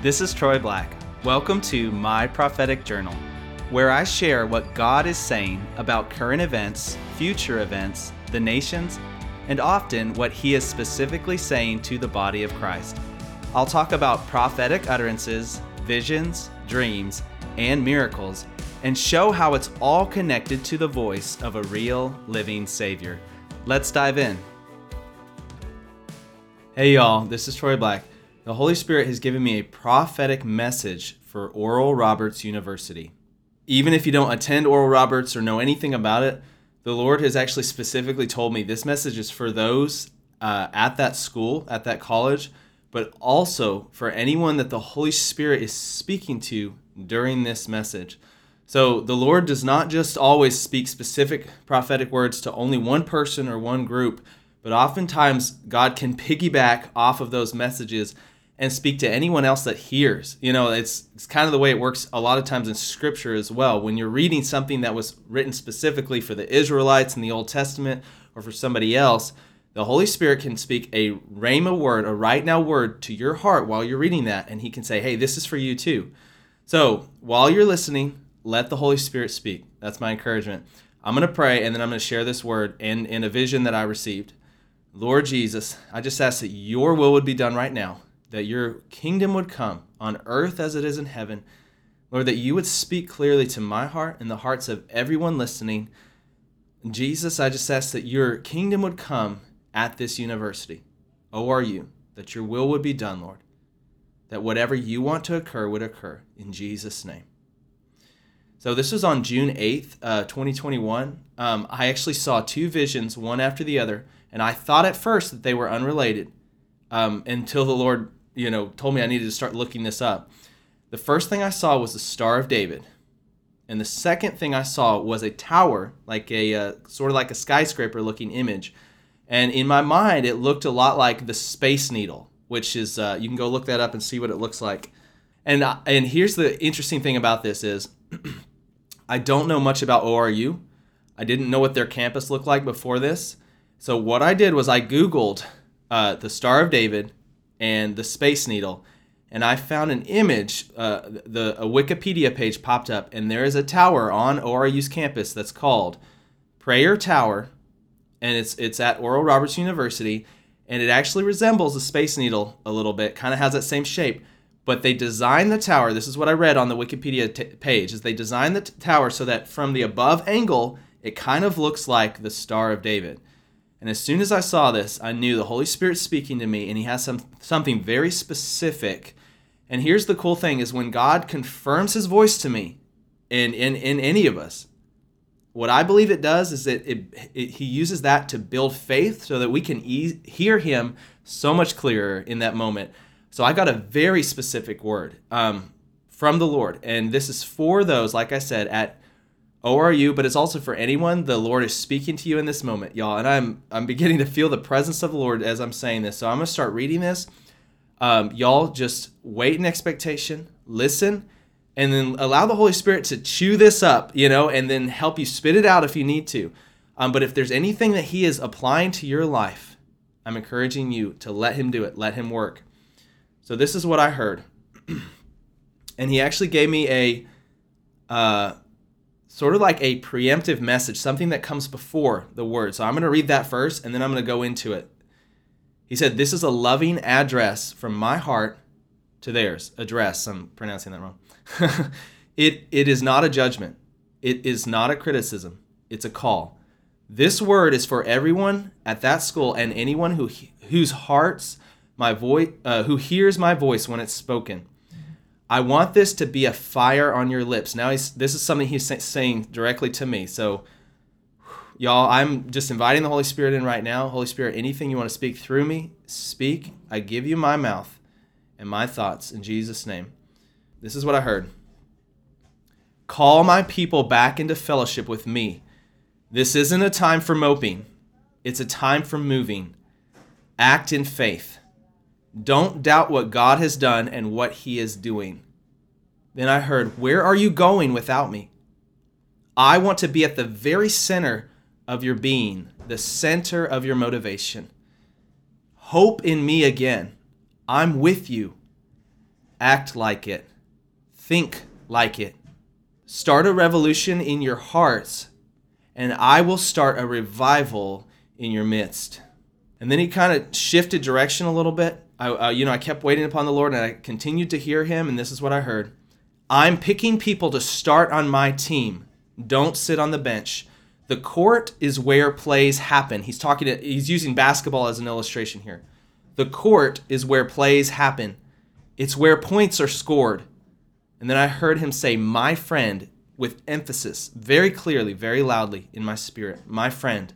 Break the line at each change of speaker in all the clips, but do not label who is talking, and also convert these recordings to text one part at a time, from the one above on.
This is Troy Black. Welcome to My Prophetic Journal, where I share what God is saying about current events, future events, the nations, and often what He is specifically saying to the body of Christ. I'll talk about prophetic utterances, visions, dreams, and miracles, and show how it's all connected to the voice of a real, living Savior. Let's dive in. Hey, y'all, this is Troy Black. The Holy Spirit has given me a prophetic message for Oral Roberts University. Even if you don't attend Oral Roberts or know anything about it, the Lord has actually specifically told me this message is for those uh, at that school, at that college, but also for anyone that the Holy Spirit is speaking to during this message. So the Lord does not just always speak specific prophetic words to only one person or one group, but oftentimes God can piggyback off of those messages and speak to anyone else that hears. You know, it's it's kind of the way it works a lot of times in scripture as well. When you're reading something that was written specifically for the Israelites in the Old Testament or for somebody else, the Holy Spirit can speak a rhema word, a right now word to your heart while you're reading that, and He can say, "Hey, this is for you too." So while you're listening, let the Holy Spirit speak. That's my encouragement. I'm going to pray, and then I'm going to share this word in in a vision that I received. Lord Jesus, I just ask that Your will would be done right now that your kingdom would come on earth as it is in heaven. Lord, that you would speak clearly to my heart and the hearts of everyone listening. Jesus, I just ask that your kingdom would come at this university. ORU, that your will would be done, Lord. That whatever you want to occur would occur in Jesus' name. So this was on June 8th, uh, 2021. Um, I actually saw two visions, one after the other, and I thought at first that they were unrelated um, until the Lord you know, told me I needed to start looking this up. The first thing I saw was the Star of David. And the second thing I saw was a tower, like a uh, sort of like a skyscraper looking image. And in my mind, it looked a lot like the Space Needle, which is uh, you can go look that up and see what it looks like. And uh, and here's the interesting thing about this is, I don't know much about ORU. I didn't know what their campus looked like before this. So what I did was I Googled uh, the Star of David and the Space Needle, and I found an image. Uh, the a Wikipedia page popped up, and there is a tower on ORU's campus that's called Prayer Tower, and it's it's at Oral Roberts University, and it actually resembles the Space Needle a little bit. Kind of has that same shape, but they designed the tower. This is what I read on the Wikipedia t- page: is they designed the t- tower so that from the above angle, it kind of looks like the Star of David. And as soon as I saw this, I knew the Holy Spirit speaking to me, and He has some something very specific. And here's the cool thing: is when God confirms His voice to me, in in, in any of us, what I believe it does is that it, it, He uses that to build faith, so that we can e- hear Him so much clearer in that moment. So I got a very specific word um, from the Lord, and this is for those, like I said, at ORU, but it's also for anyone. The Lord is speaking to you in this moment, y'all. And I'm I'm beginning to feel the presence of the Lord as I'm saying this. So I'm gonna start reading this. Um, y'all just wait in expectation, listen, and then allow the Holy Spirit to chew this up, you know, and then help you spit it out if you need to. Um, but if there's anything that He is applying to your life, I'm encouraging you to let Him do it, let Him work. So this is what I heard, and He actually gave me a. Uh, sort of like a preemptive message, something that comes before the word. So I'm going to read that first and then I'm going to go into it. He said, This is a loving address from my heart to theirs. Address, I'm pronouncing that wrong. it, it is not a judgment, it is not a criticism, it's a call. This word is for everyone at that school and anyone who whose hearts my voice uh, who hears my voice when it's spoken. I want this to be a fire on your lips. Now he's this is something he's saying directly to me. So y'all, I'm just inviting the Holy Spirit in right now. Holy Spirit, anything you want to speak through me, speak. I give you my mouth and my thoughts in Jesus name. This is what I heard. Call my people back into fellowship with me. This isn't a time for moping. It's a time for moving. Act in faith. Don't doubt what God has done and what He is doing. Then I heard, Where are you going without me? I want to be at the very center of your being, the center of your motivation. Hope in me again. I'm with you. act like it, think like it. Start a revolution in your hearts, and I will start a revival in your midst. And then he kind of shifted direction a little bit. I, uh, you know, I kept waiting upon the Lord, and I continued to hear Him, and this is what I heard: I'm picking people to start on my team. Don't sit on the bench. The court is where plays happen. He's talking. To, he's using basketball as an illustration here. The court is where plays happen. It's where points are scored. And then I heard him say, "My friend," with emphasis, very clearly, very loudly in my spirit. My friend,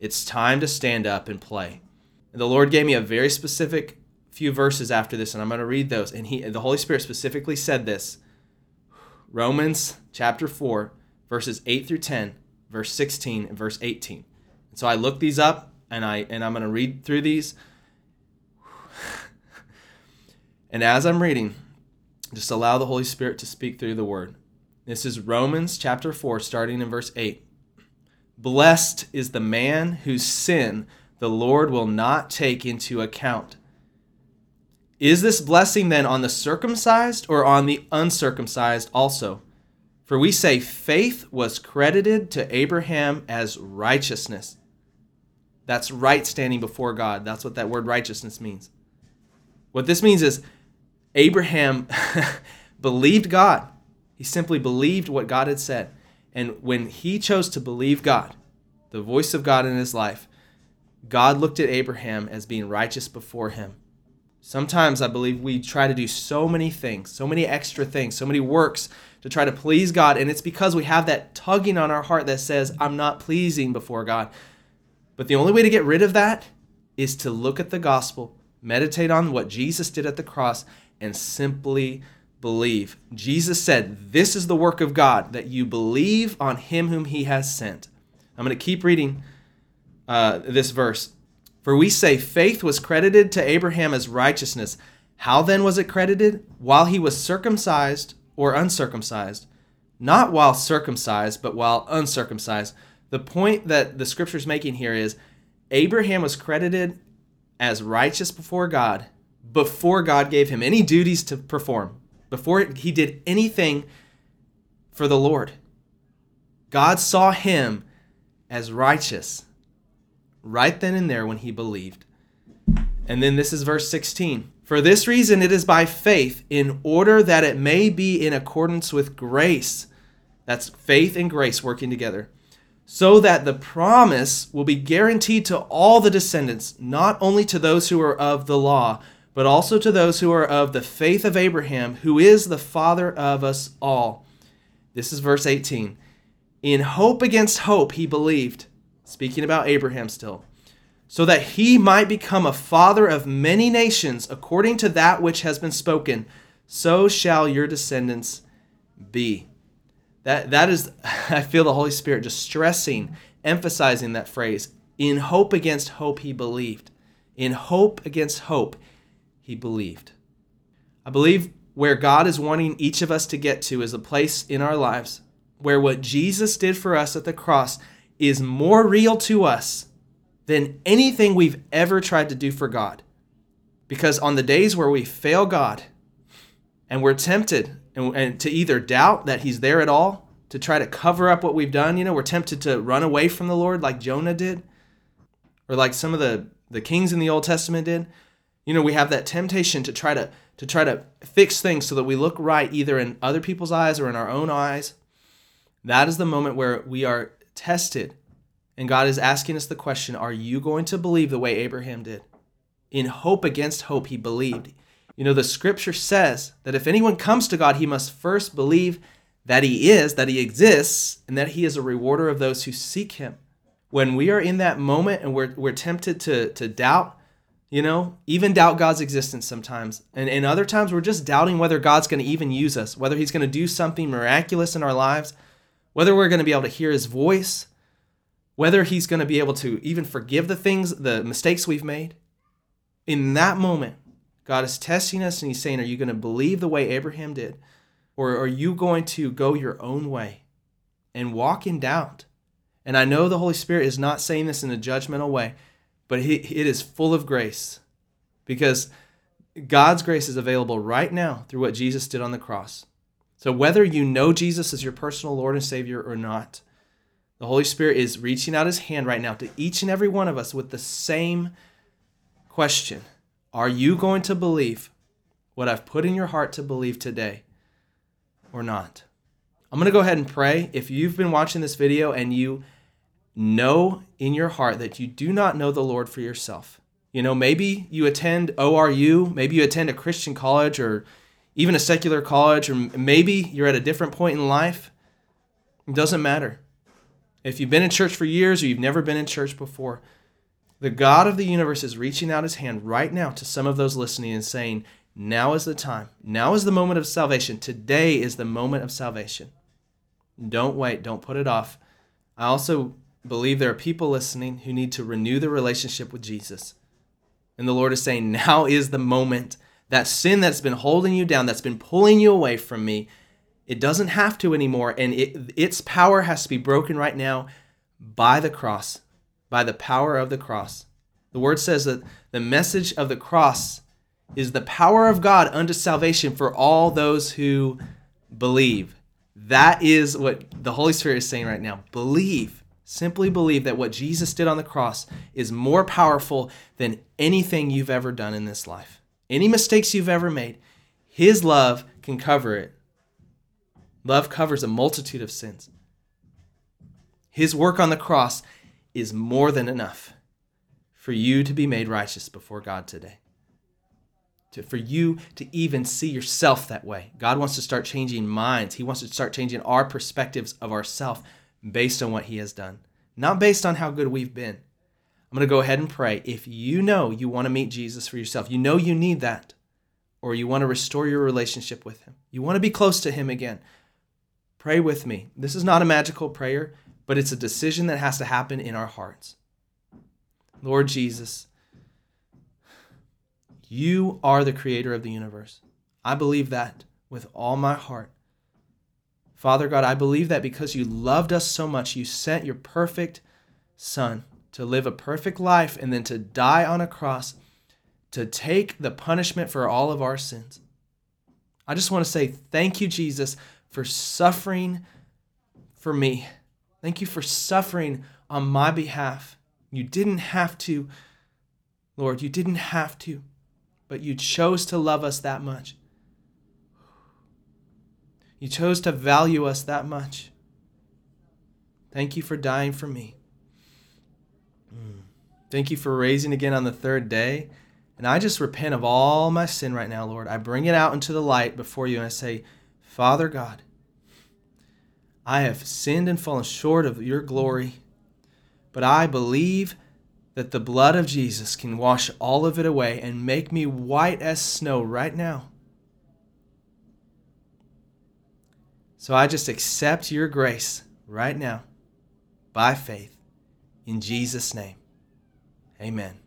it's time to stand up and play. And the Lord gave me a very specific few verses after this, and I'm going to read those. And he, the Holy Spirit specifically said this Romans chapter 4, verses 8 through 10, verse 16, and verse 18. And so I looked these up, and, I, and I'm going to read through these. and as I'm reading, just allow the Holy Spirit to speak through the word. This is Romans chapter 4, starting in verse 8. Blessed is the man whose sin the Lord will not take into account. Is this blessing then on the circumcised or on the uncircumcised also? For we say faith was credited to Abraham as righteousness. That's right standing before God. That's what that word righteousness means. What this means is Abraham believed God. He simply believed what God had said. And when he chose to believe God, the voice of God in his life, God looked at Abraham as being righteous before him. Sometimes I believe we try to do so many things, so many extra things, so many works to try to please God. And it's because we have that tugging on our heart that says, I'm not pleasing before God. But the only way to get rid of that is to look at the gospel, meditate on what Jesus did at the cross, and simply believe. Jesus said, This is the work of God, that you believe on him whom he has sent. I'm going to keep reading uh, this verse. For we say faith was credited to Abraham as righteousness. How then was it credited? While he was circumcised or uncircumcised? Not while circumcised, but while uncircumcised. The point that the scripture is making here is Abraham was credited as righteous before God before God gave him any duties to perform before he did anything for the Lord. God saw him as righteous right then and there when he believed. And then this is verse 16. For this reason, it is by faith, in order that it may be in accordance with grace. That's faith and grace working together. So that the promise will be guaranteed to all the descendants, not only to those who are of the law but also to those who are of the faith of Abraham, who is the father of us all. This is verse 18. In hope against hope, he believed, speaking about Abraham still, so that he might become a father of many nations, according to that which has been spoken. So shall your descendants be. That, that is, I feel the Holy Spirit just stressing, emphasizing that phrase. In hope against hope, he believed. In hope against hope, he believed. I believe where God is wanting each of us to get to is a place in our lives where what Jesus did for us at the cross is more real to us than anything we've ever tried to do for God. Because on the days where we fail God and we're tempted and, and, to either doubt that He's there at all, to try to cover up what we've done, you know, we're tempted to run away from the Lord like Jonah did, or like some of the, the kings in the Old Testament did. You know, we have that temptation to try to to try to fix things so that we look right either in other people's eyes or in our own eyes. That is the moment where we are tested. And God is asking us the question, are you going to believe the way Abraham did? In hope against hope he believed. You know, the scripture says that if anyone comes to God, he must first believe that he is, that he exists, and that he is a rewarder of those who seek him. When we are in that moment and we're, we're tempted to, to doubt, you know, even doubt God's existence sometimes. And, and other times we're just doubting whether God's going to even use us, whether He's going to do something miraculous in our lives, whether we're going to be able to hear His voice, whether He's going to be able to even forgive the things, the mistakes we've made. In that moment, God is testing us and He's saying, Are you going to believe the way Abraham did? Or are you going to go your own way and walk in doubt? And I know the Holy Spirit is not saying this in a judgmental way but it is full of grace because God's grace is available right now through what Jesus did on the cross. So, whether you know Jesus as your personal Lord and Savior or not, the Holy Spirit is reaching out his hand right now to each and every one of us with the same question Are you going to believe what I've put in your heart to believe today or not? I'm going to go ahead and pray. If you've been watching this video and you know in your heart that you do not know the Lord for yourself, you know, maybe you attend ORU, maybe you attend a Christian college or even a secular college, or maybe you're at a different point in life. It doesn't matter. If you've been in church for years or you've never been in church before, the God of the universe is reaching out his hand right now to some of those listening and saying, Now is the time. Now is the moment of salvation. Today is the moment of salvation. Don't wait. Don't put it off. I also believe there are people listening who need to renew their relationship with Jesus. And the Lord is saying, Now is the moment. That sin that's been holding you down, that's been pulling you away from me, it doesn't have to anymore. And it, its power has to be broken right now by the cross, by the power of the cross. The word says that the message of the cross is the power of God unto salvation for all those who believe. That is what the Holy Spirit is saying right now. Believe. Simply believe that what Jesus did on the cross is more powerful than anything you've ever done in this life. Any mistakes you've ever made, His love can cover it. Love covers a multitude of sins. His work on the cross is more than enough for you to be made righteous before God today. To, for you to even see yourself that way. God wants to start changing minds. He wants to start changing our perspectives of ourselves based on what He has done, not based on how good we've been. I'm going to go ahead and pray. If you know you want to meet Jesus for yourself, you know you need that, or you want to restore your relationship with Him, you want to be close to Him again, pray with me. This is not a magical prayer, but it's a decision that has to happen in our hearts. Lord Jesus, you are the creator of the universe. I believe that with all my heart. Father God, I believe that because you loved us so much, you sent your perfect Son to live a perfect life and then to die on a cross to take the punishment for all of our sins. I just want to say thank you, Jesus, for suffering for me. Thank you for suffering on my behalf. You didn't have to, Lord, you didn't have to, but you chose to love us that much. You chose to value us that much. Thank you for dying for me. Thank you for raising again on the third day. And I just repent of all my sin right now, Lord. I bring it out into the light before you and I say, Father God, I have sinned and fallen short of your glory, but I believe that the blood of Jesus can wash all of it away and make me white as snow right now. So I just accept your grace right now by faith in Jesus' name. Amen.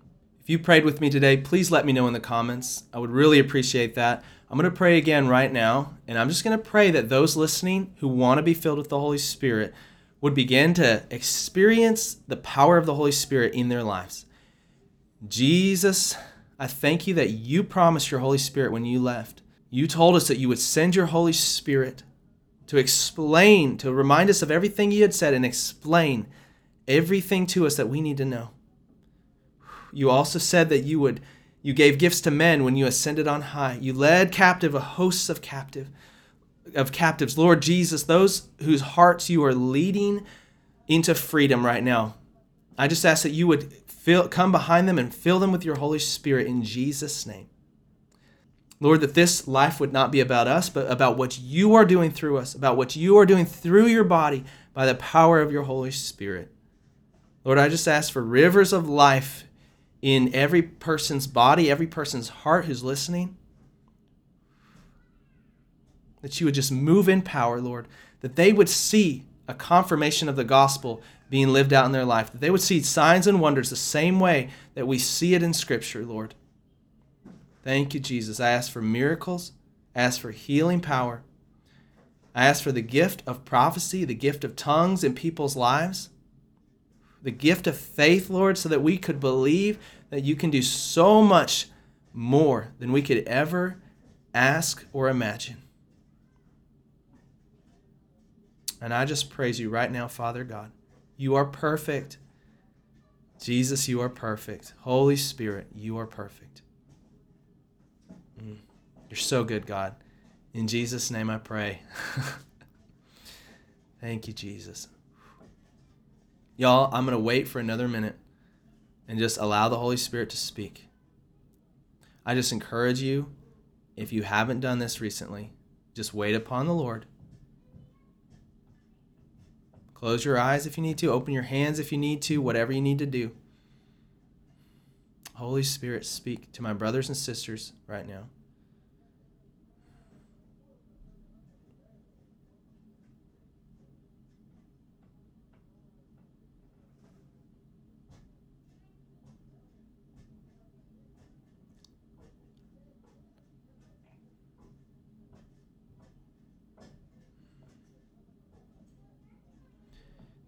If you prayed with me today, please let me know in the comments. I would really appreciate that. I'm going to pray again right now, and I'm just going to pray that those listening who want to be filled with the Holy Spirit would begin to experience the power of the Holy Spirit in their lives. Jesus, I thank you that you promised your Holy Spirit when you left. You told us that you would send your Holy Spirit to explain, to remind us of everything you had said and explain everything to us that we need to know. You also said that you would you gave gifts to men when you ascended on high. You led captive a host of captive of captives. Lord Jesus, those whose hearts you are leading into freedom right now. I just ask that you would fill, come behind them and fill them with your Holy Spirit in Jesus' name. Lord, that this life would not be about us, but about what you are doing through us, about what you are doing through your body by the power of your Holy Spirit. Lord, I just ask for rivers of life in every person's body, every person's heart who's listening. That you would just move in power, Lord, that they would see a confirmation of the gospel being lived out in their life, that they would see signs and wonders the same way that we see it in Scripture, Lord. Thank you, Jesus. I ask for miracles. I ask for healing power. I ask for the gift of prophecy, the gift of tongues in people's lives, the gift of faith, Lord, so that we could believe that you can do so much more than we could ever ask or imagine. And I just praise you right now, Father God. You are perfect. Jesus, you are perfect. Holy Spirit, you are perfect. Mm. You're so good, God. In Jesus' name I pray. Thank you, Jesus. Y'all, I'm going to wait for another minute and just allow the Holy Spirit to speak. I just encourage you, if you haven't done this recently, just wait upon the Lord. Close your eyes if you need to, open your hands if you need to, whatever you need to do. Holy Spirit, speak to my brothers and sisters right now.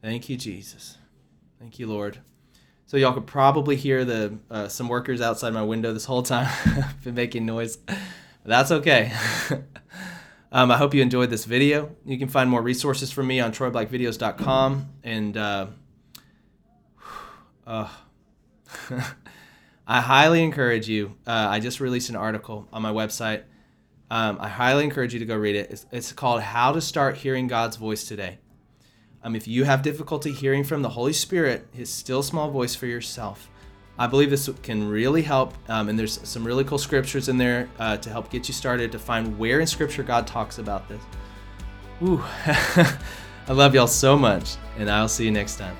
Thank you, Jesus. Thank you, Lord. So y'all could probably hear the uh, some workers outside my window this whole time. Been making noise. That's okay. um, I hope you enjoyed this video. You can find more resources from me on troyblackvideos.com. And uh, uh, I highly encourage you. Uh, I just released an article on my website. Um, I highly encourage you to go read it. It's, it's called How to Start Hearing God's Voice Today. Um, if you have difficulty hearing from the Holy Spirit, His still small voice for yourself, I believe this can really help. Um, and there's some really cool scriptures in there uh, to help get you started to find where in Scripture God talks about this. Ooh, I love y'all so much, and I'll see you next time.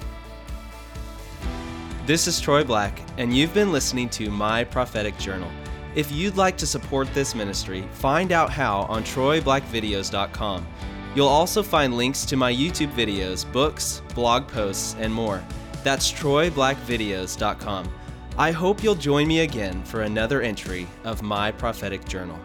This is Troy Black, and you've been listening to My Prophetic Journal. If you'd like to support this ministry, find out how on TroyBlackVideos.com. You'll also find links to my YouTube videos, books, blog posts, and more. That's TroyBlackVideos.com. I hope you'll join me again for another entry of my prophetic journal.